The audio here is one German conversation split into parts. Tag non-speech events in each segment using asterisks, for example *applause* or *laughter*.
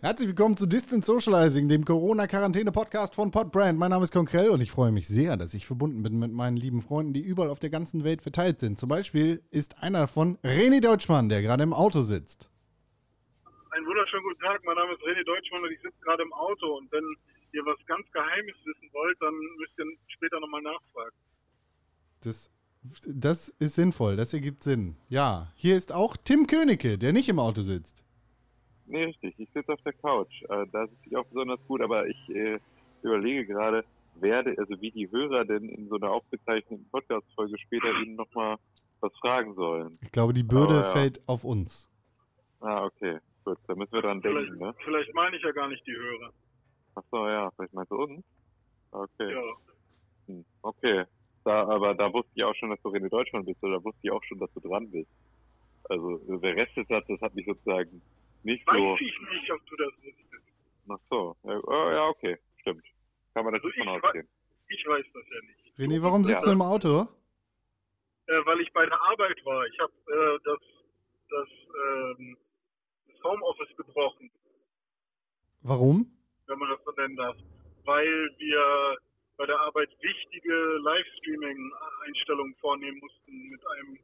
Herzlich willkommen zu Distance Socializing, dem Corona-Quarantäne-Podcast von Podbrand. Mein Name ist Konkrell und ich freue mich sehr, dass ich verbunden bin mit meinen lieben Freunden, die überall auf der ganzen Welt verteilt sind. Zum Beispiel ist einer davon René Deutschmann, der gerade im Auto sitzt. Einen wunderschönen guten Tag, mein Name ist René Deutschmann und ich sitze gerade im Auto. Und wenn ihr was ganz Geheimes wissen wollt, dann müsst ihr später nochmal nachfragen. Das, das ist sinnvoll, das ergibt Sinn. Ja, hier ist auch Tim Königke, der nicht im Auto sitzt. Nee, richtig. Ich sitze auf der Couch. Äh, da sitze ich auch besonders gut, aber ich äh, überlege gerade, werde, also wie die Hörer denn in so einer aufgezeichneten Podcast-Folge später Ihnen nochmal was fragen sollen. Ich glaube, die Bürde ja. fällt auf uns. Ah, okay. Gut, da müssen wir dran vielleicht, denken, ne? Vielleicht meine ich ja gar nicht die Hörer. Ach so, ja, vielleicht meinst du uns? Okay. Ja. Hm, okay. Da, aber da wusste ich auch schon, dass du René Deutschland bist, oder da wusste ich auch schon, dass du dran bist. Also der Rest des Satzes hat mich sozusagen nicht Weiß so. ich nicht, ob du das wusstest. Ach so. Ja, oh, ja, okay. Stimmt. Kann man natürlich Also von ich ausgehen. Ich weiß das ja nicht. René, warum sitzt Ja. du im Auto? Äh, weil ich bei der Arbeit war. Ich habe äh, das, das, ähm, das Homeoffice gebrochen, Warum? wenn man das so nennen darf. Weil wir bei der Arbeit wichtige Livestreaming-Einstellungen vornehmen mussten mit einem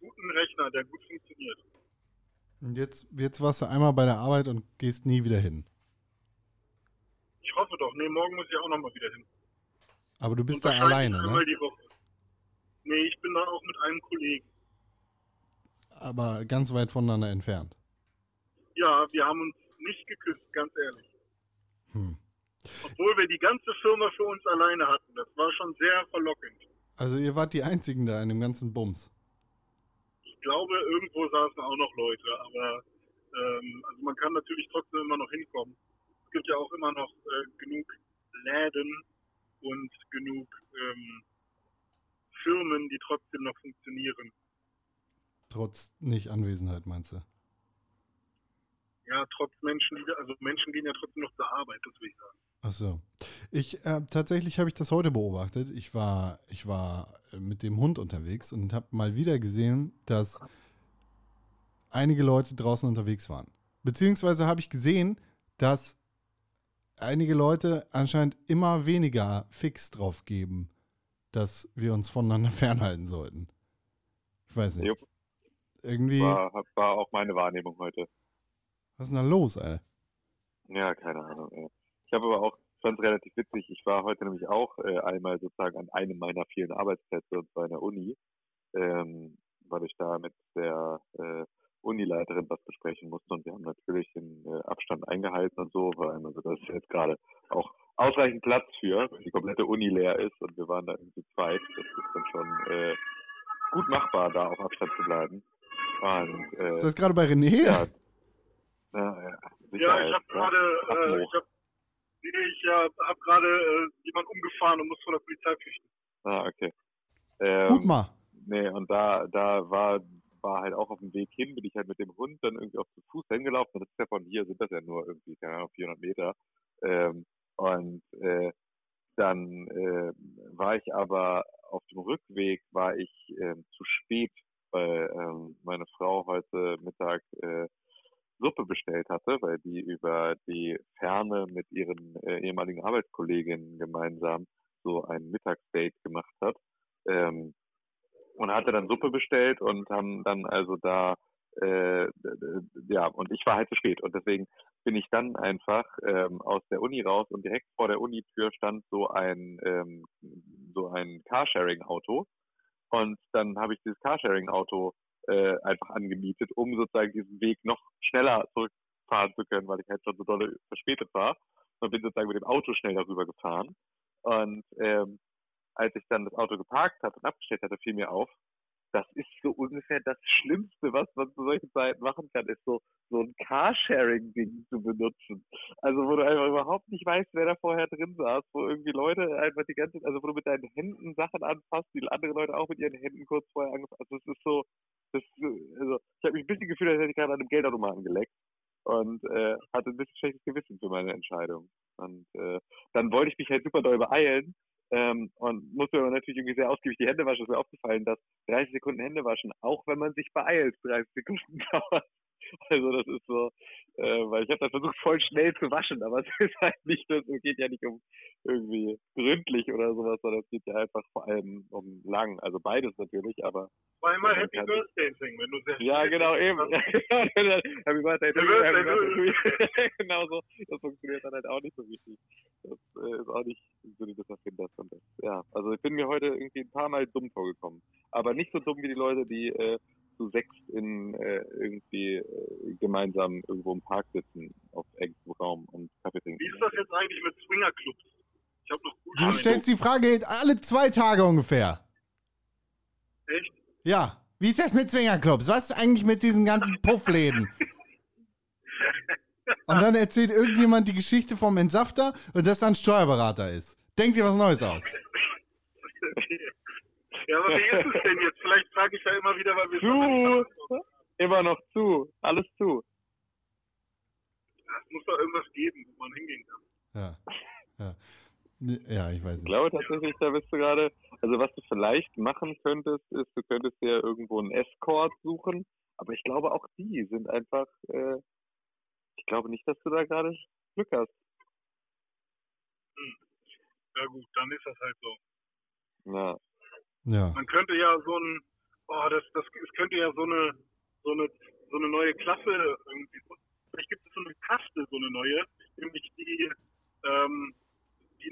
guten Rechner, der gut funktioniert. Und jetzt, jetzt warst du einmal bei der Arbeit und gehst nie wieder hin. Ich hoffe doch. Nee, morgen muss ich auch nochmal wieder hin. Aber du bist da alleine, ne? die Woche. Nee, ich bin da auch mit einem Kollegen. Aber ganz weit voneinander entfernt. Ja, wir haben uns nicht geküsst, ganz ehrlich. Hm. Obwohl wir die ganze Firma für uns alleine hatten. Das war schon sehr verlockend. Also ihr wart die Einzigen da in dem ganzen Bums. Ich glaube, irgendwo saßen auch noch Leute, aber ähm, also man kann natürlich trotzdem immer noch hinkommen. Es gibt ja auch immer noch äh, genug Läden und genug ähm, Firmen, die trotzdem noch funktionieren. Trotz Nicht-Anwesenheit, meinst du? Ja, trotz Menschen, die, also Menschen gehen ja trotzdem noch zur Arbeit, das will ich sagen. Ach so. Ich, äh, tatsächlich habe ich das heute beobachtet. Ich war, ich war mit dem Hund unterwegs und habe mal wieder gesehen, dass einige Leute draußen unterwegs waren. Beziehungsweise habe ich gesehen, dass einige Leute anscheinend immer weniger fix drauf geben, dass wir uns voneinander *laughs* fernhalten sollten. Ich weiß nicht. Jupp. Irgendwie, War, war auch meine Wahrnehmung heute. Was ist denn da los, ey? Ja, keine Ahnung. Ey. Ich habe aber auch, fand es relativ witzig, ich war heute nämlich auch äh, einmal sozusagen an einem meiner vielen Arbeitsplätze und zwar in der Uni, ähm, weil ich da mit der äh, Unileiterin was besprechen musste und wir haben natürlich den äh, Abstand eingehalten und so, weil also das ist jetzt gerade auch ausreichend Platz für, weil die komplette Uni leer ist und wir waren da irgendwie zweit. Das ist dann schon äh, gut machbar, da auf Abstand zu bleiben. Und, äh, Ist das gerade bei René? ja, ja, ja, ich habe ne? gerade, äh, ich habe nee, ich äh, hab gerade äh, jemand umgefahren und muss vor der Polizei flüchten. Ah, okay. Ähm, Guck mal. Nee, und da, da war, war halt auch auf dem Weg hin, bin ich halt mit dem Hund dann irgendwie auf zu Fuß hingelaufen. Und das ist ja von hier, sind das ja nur irgendwie, keine Ahnung, 400 Meter. Ähm, und äh, dann äh, war ich aber auf dem Rückweg, war ich ähm, zu spät, weil ähm, meine Frau heute äh, Bestellt hatte, weil die über die Ferne mit ihren äh, ehemaligen Arbeitskolleginnen gemeinsam so ein Mittagsdate gemacht hat. Ähm, und hatte dann Suppe bestellt und haben dann also da äh, ja und ich war halt zu spät und deswegen bin ich dann einfach ähm, aus der Uni raus und direkt vor der Unitür stand so ein ähm, so ein Carsharing-Auto und dann habe ich dieses Carsharing-Auto äh, einfach angemietet, um sozusagen diesen Weg noch schneller zurückfahren zu können, weil ich halt schon so dolle verspätet war und bin sozusagen mit dem Auto schnell darüber gefahren und ähm, als ich dann das Auto geparkt habe und abgestellt hatte, fiel mir auf, das ist so ungefähr das Schlimmste, was man zu solchen Zeiten machen kann, ist so, so ein Carsharing-Ding zu benutzen. Also wo du einfach überhaupt nicht weißt, wer da vorher drin saß, wo irgendwie Leute einfach die ganze also wo du mit deinen Händen Sachen anfasst, die andere Leute auch mit ihren Händen kurz vorher angefasst. Also es ist so, das so, also ich habe mich ein bisschen gefühlt, als hätte ich gerade an einem Geldautomaten geleckt und äh, hatte ein bisschen schlechtes Gewissen für meine Entscheidung. Und äh, dann wollte ich mich halt super doll beeilen ähm, und musste aber natürlich irgendwie sehr ausgiebig die Hände waschen. Es ist mir aufgefallen, dass 30 Sekunden Hände waschen, auch wenn man sich beeilt, 30 Sekunden *laughs* dauert. Also das ist so, äh, weil ich habe dann versucht, voll schnell zu waschen, aber es *laughs* ist halt nicht, es geht ja nicht um irgendwie gründlich oder sowas, sondern es geht ja einfach vor allem um lang. Also beides natürlich, aber. Zweimal Happy Birthday singen, wenn du sehr Ja, genau, eben. *laughs* *laughs* Happy Birthday to you, Happy Birthday to you. *laughs* genau so. Das funktioniert dann halt auch nicht so richtig. Das äh, ist auch nicht Erfinders. Und das, ja, also ich bin mir heute irgendwie ein paar Mal dumm vorgekommen. Aber nicht so dumm wie die Leute, die äh, zu sechs in äh, irgendwie äh, gemeinsam irgendwo im Park sitzen, auf engstem Raum und Kaffee trinken. Wie ist das jetzt eigentlich mit Swingerclubs? Ich habe noch gut Du stellst die Frage alle zwei Tage ungefähr. Ja. Wie ist das mit Swingerclubs? Was ist eigentlich mit diesen ganzen Puffläden? Und dann erzählt irgendjemand die Geschichte vom Entsafter und dass dann Steuerberater ist. Denkt dir was Neues aus. Ja, aber wie ist es denn jetzt? Vielleicht frage ich ja immer wieder, weil wir Zu! Immer noch zu. Alles zu. Es muss doch irgendwas geben, wo man hingehen kann. Ja. Ja, ja ich weiß Ich nicht. glaube tatsächlich, da bist du gerade, also was du vielleicht machen könntest, ist, du könntest dir irgendwo einen Escort suchen, aber ich glaube auch die sind einfach, äh, ich glaube nicht, dass du da gerade Glück hast. Ja gut, dann ist das halt so. Ja. Ja. Man könnte ja so ein, oh, das, das, es könnte ja so eine, so eine, so eine neue Klasse irgendwie, vielleicht gibt es so eine Kaste, so eine neue, nämlich die, ähm, die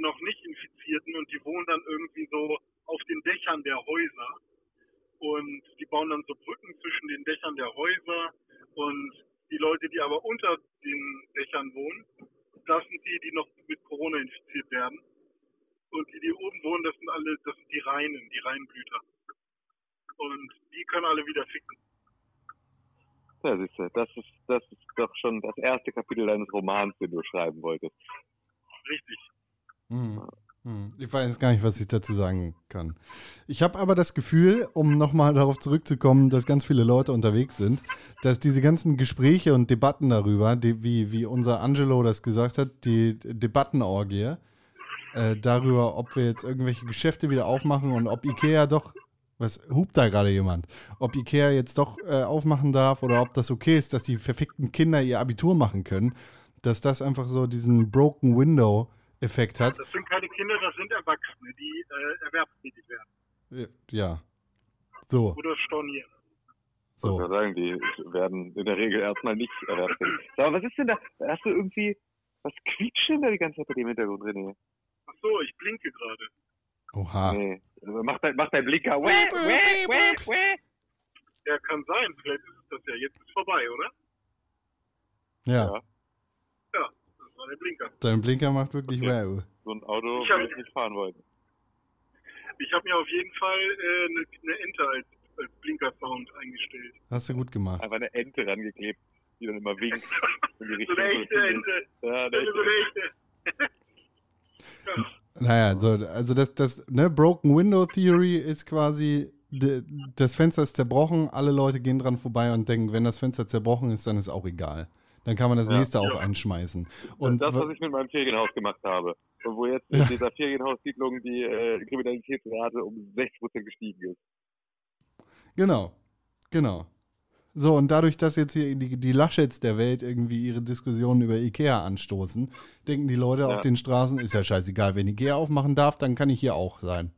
noch nicht Infizierten und die wohnen dann irgendwie so auf den Dächern der Häuser und die bauen dann so Brücken zwischen den Dächern der Häuser und die Leute, die aber unter den Dächern wohnen, das sind die, die noch mit Corona infiziert werden. Und die, die oben wohnen, das sind alle, das sind die Reinen, die Reinblüter. Und die können alle wieder ficken. Ja, siehst du, das ist, das ist doch schon das erste Kapitel deines Romans, den du schreiben wolltest. Richtig. Hm. Hm. Ich weiß gar nicht, was ich dazu sagen kann. Ich habe aber das Gefühl, um nochmal darauf zurückzukommen, dass ganz viele Leute unterwegs sind, dass diese ganzen Gespräche und Debatten darüber, die, wie, wie unser Angelo das gesagt hat, die Debattenorgie, äh, darüber, ob wir jetzt irgendwelche Geschäfte wieder aufmachen und ob Ikea doch, was hupt da gerade jemand, ob Ikea jetzt doch äh, aufmachen darf oder ob das okay ist, dass die verfickten Kinder ihr Abitur machen können, dass das einfach so diesen Broken Window Effekt hat. Das sind keine Kinder, das sind Erwachsene, die äh, erwerbstätig werden Ja. So, oder stornieren. Ich so. gerade sagen, die werden in der Regel erstmal nicht erwerbstätig. *laughs* Aber was ist denn da? Hast du irgendwie, was quietscht denn da die ganze Zeit bei dem Hintergrund, René? Ach so, ich blinke gerade. Oha. Nee. Also Mach dein, mach dein Blinker. Wäh, wäh, wäh, wäh. Ja, kann sein. Vielleicht ist es das ja. Jetzt ist vorbei, oder? Ja, Ja. Ja, Blinker. dein Blinker macht wirklich Okay. wow. So ein Auto Ich hab- würde ich nicht fahren wollen. Ich habe mir auf jeden Fall äh, eine, eine Ente als, als Blinker-Sound eingestellt. Hast du gut gemacht. Einfach eine Ente rangeklebt, die dann immer winkt. *laughs* In die So eine echte. Ente. Ja, So eine echte. ja, *laughs* Naja, so, also das, das, ne, Broken Window Theory ist quasi, de, das Fenster ist zerbrochen, alle Leute gehen dran vorbei und denken, wenn das Fenster zerbrochen ist, dann ist auch egal. Dann kann man das Ja. nächste auch Ja. einschmeißen. Und das, was ich mit meinem Ferienhaus gemacht habe. Und wo jetzt *laughs* in dieser Ferienhaussiedlung die äh, Kriminalitätsrate um 60% gestiegen ist. genau, genau. So, und dadurch, dass jetzt hier die, die Laschets der Welt irgendwie ihre Diskussionen über Ikea anstoßen, denken die Leute auf Ja. den Straßen, ist ja scheißegal, wenn Ikea aufmachen darf, dann kann ich hier auch sein.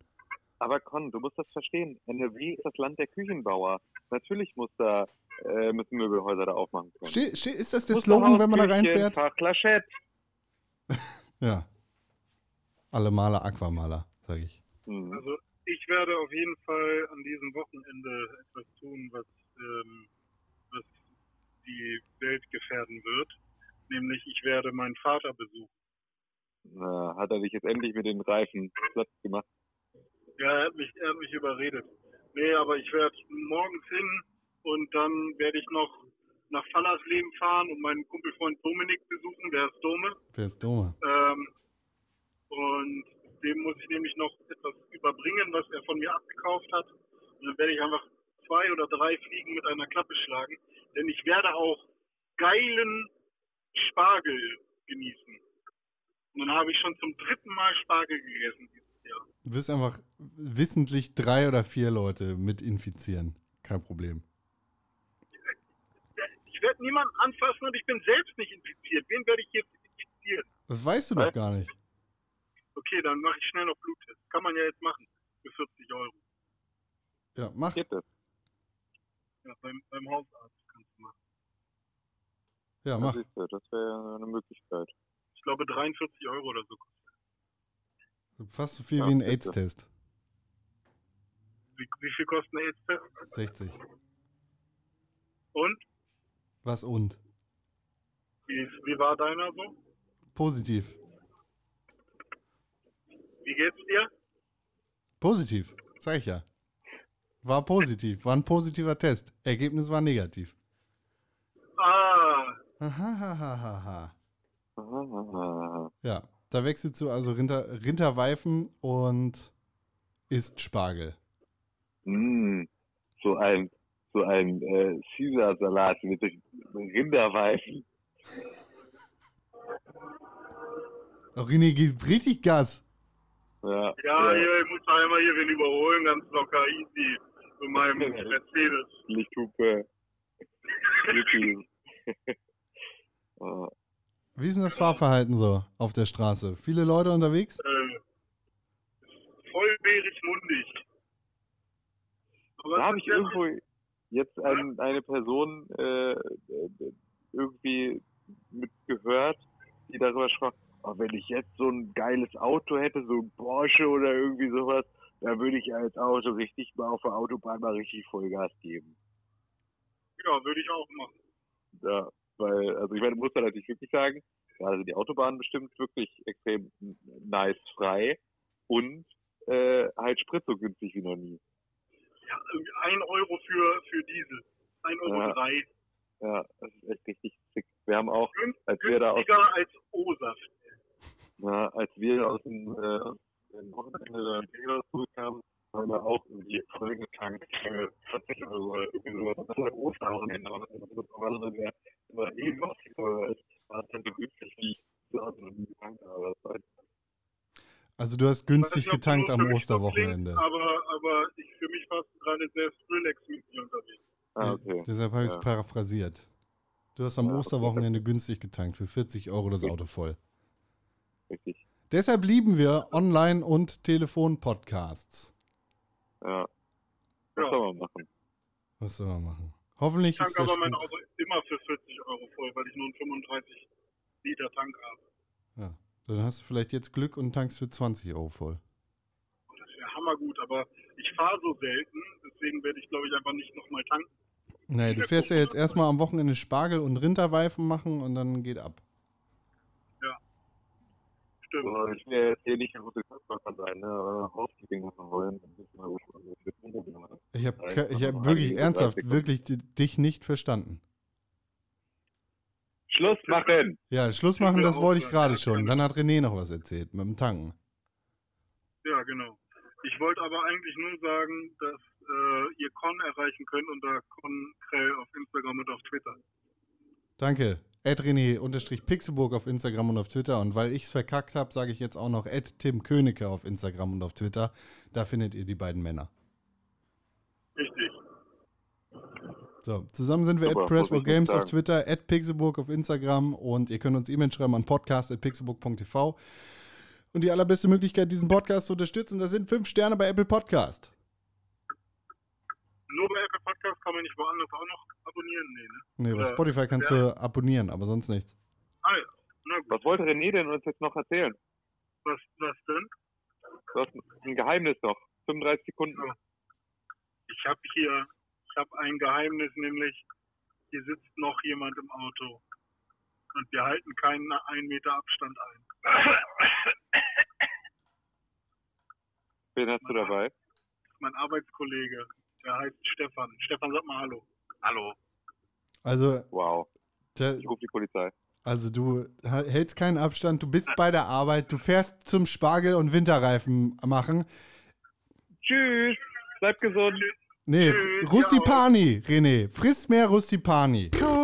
Aber Con, du musst das verstehen. NRW ist das Land der Küchenbauer. Natürlich muss da, äh, müssen Möbelhäuser da aufmachen können. Ste ste ist das der Musterhaus, Slogan, wenn man da reinfährt? Lachette. *laughs* Ja. Alle Maler, Aquamaler, sag ich. Hm. Also ich werde auf jeden Fall an diesem Wochenende etwas tun, was, ähm, was die Welt gefährden wird. Nämlich ich werde meinen Vater besuchen. Na, hat er dich jetzt endlich mit den Reifen platt gemacht? Ja, er hat mich, er hat mich überredet. Nee, aber ich werde morgens hin und dann werde ich noch nach Fallersleben fahren und meinen Kumpelfreund Dominik besuchen, der ist Dome. Wer ist Doma? Ähm, und dem muss ich nämlich noch etwas überbringen, was er von mir abgekauft hat. Und dann werde ich einfach zwei oder drei Fliegen mit einer Klappe schlagen. Denn ich werde auch geilen Spargel genießen. Und dann habe ich schon zum dritten Mal Spargel gegessen. Du wirst einfach wissentlich drei oder vier Leute mit infizieren. Kein Problem. Ich werde niemanden anfassen und ich bin selbst nicht infiziert. Wen werde ich jetzt infizieren? Das weißt du doch gar nicht. Okay, dann mache ich schnell noch Bluttest. Kann man ja jetzt machen. Für 40 Euro. Ja, mach. Geht das? Ja, beim, beim Hausarzt kannst du machen. Ja, Ja, mach. Das wäre eine Möglichkeit. Ich glaube 43 Euro oder so. Fast so viel Ja, wie ein. AIDS-Test. Wie, wie viel kostet ein AIDS-Test? 60. Und? Was und? Wie, wie war deiner so? Positiv. Wie geht's dir? Positiv. Sag ich ja. War positiv. War ein positiver Test. Ergebnis war negativ. Ah, Ahahaha. Ah, Ja, da wechselst du also Rinter, Rinterweifen und isst Spargel. mm, so ein, so ein äh, Caesar-Salat mit Rinderweifen. Oh, René gibt richtig Gas. Ja, ja, Hier, ich muss einmal hier wen überholen, ganz locker, easy. Mit meinem *laughs* Mercedes. Lichthupe. Yippie. Ah, *laughs* Wie ist denn das Fahrverhalten so auf der Straße? Viele Leute unterwegs? Äh, vollbeerig mundig. Aber Da habe ich irgendwo jetzt ein, eine Person äh, äh, irgendwie mitgehört, die darüber sprach, oh, wenn ich jetzt so ein geiles Auto hätte, so ein Porsche oder irgendwie sowas, dann würde ich als Auto richtig mal auf der Autobahn mal richtig Vollgas geben. Ja, würde ich auch machen. Ja, weil, also ich meine, muss man natürlich wirklich sagen, gerade sind die Autobahnen bestimmt wirklich extrem nice frei und äh, halt Sprit so günstig wie noch nie. Ja, irgendwie ein Euro für, für Diesel. Ein Euro Ja. drei. Ja, das ist echt richtig sick. Wir haben auch, als wir da aus als O-Saft. Ja, als wir aus dem, äh, dem Wochenende zurückkamen, haben wir auch irgendwie voll getankt für 40 Euro oder irgendwie sowas. Das war Osterwochenende, aber das ist normalerweise wäre immer eh was teurer ist. War es dann so günstig wie zu Hause noch nie getankt habe. Das war Also du hast günstig getankt am Osterwochenende. klingt, aber, aber ich für mich warst du gerade sehr Skrillex-mäßig unterwegs. Ah, Ja, okay. Deshalb habe ich es Ja. paraphrasiert. Du hast am Ja, okay. Osterwochenende günstig getankt. Für 40 Euro das Auto voll. Richtig. Deshalb lieben wir Online- und Telefon-Podcasts. Ja. Was Ja. soll man machen? Was soll man machen? Hoffentlich Ich tank ist aber mein Auto immer für 40 Euro voll, weil ich nur einen 35 Liter Tank habe. Ja. Dann hast du vielleicht jetzt Glück und tankst für 20 Euro voll. Und das wäre hammergut, aber ich fahre so selten, deswegen werde ich glaube ich einfach nicht nochmal tanken. Nee, du fährst ja jetzt erstmal am Wochenende Spargel und Rinderweifen machen und dann geht ab. Stimmt. So, ich will jetzt hier nicht der gute Köpfer sein, ne? aber Housekeeping machen wollen. dann müssen wir. Ich habe Ja, hab wirklich ernsthaft, 30 wirklich di- dich nicht verstanden. Schluss machen! Ja, Schluss machen, das wollte ich gerade schon. gerne. Dann hat René noch was erzählt mit dem Tanken. Ja, genau. Ich wollte aber eigentlich nur sagen, dass äh, ihr Con erreichen könnt unter Conkrell auf Instagram und auf Twitter. Danke. Ed René unterstrich Pixelburg auf Instagram und auf Twitter. Und weil ich es verkackt habe, sage ich jetzt auch noch Ed Tim Königke auf Instagram und auf Twitter. Da findet ihr die beiden Männer. Richtig. So, zusammen sind wir Super, at Press muss for ich nicht Games auf. Twitter, at Pixelburg auf Instagram und ihr könnt uns E-Mail schreiben an podcast.pixelburg.tv. Und die allerbeste Möglichkeit, diesen Podcast zu unterstützen, das sind fünf Sterne bei Apple Podcast. Nur bei Apple Podcast kann man nicht woanders auch noch abonnieren? Nee, ne? Nee, bei Spotify kannst du abonnieren, aber sonst nichts. Ah ja, na gut. Was wollte René denn uns jetzt noch erzählen? Was, was denn? Du hast ein Geheimnis noch. 35 Sekunden. Ich habe hier, ich habe ein Geheimnis, nämlich hier sitzt noch jemand im Auto. Und wir halten keinen einen Meter Abstand ein. Wen hast du dabei? Mein Arbeitskollege, der heißt Stefan. Stefan, sag mal Hallo. Hallo. Also, Wow. der, Ich rufe die Polizei. also du hältst keinen Abstand, du bist bei der Arbeit, du fährst zum Spargel und Winterreifen machen. Tschüss. Bleib gesund. Nee, Tschüss, Rustipani, René. Friss mehr Rustipani. Cool.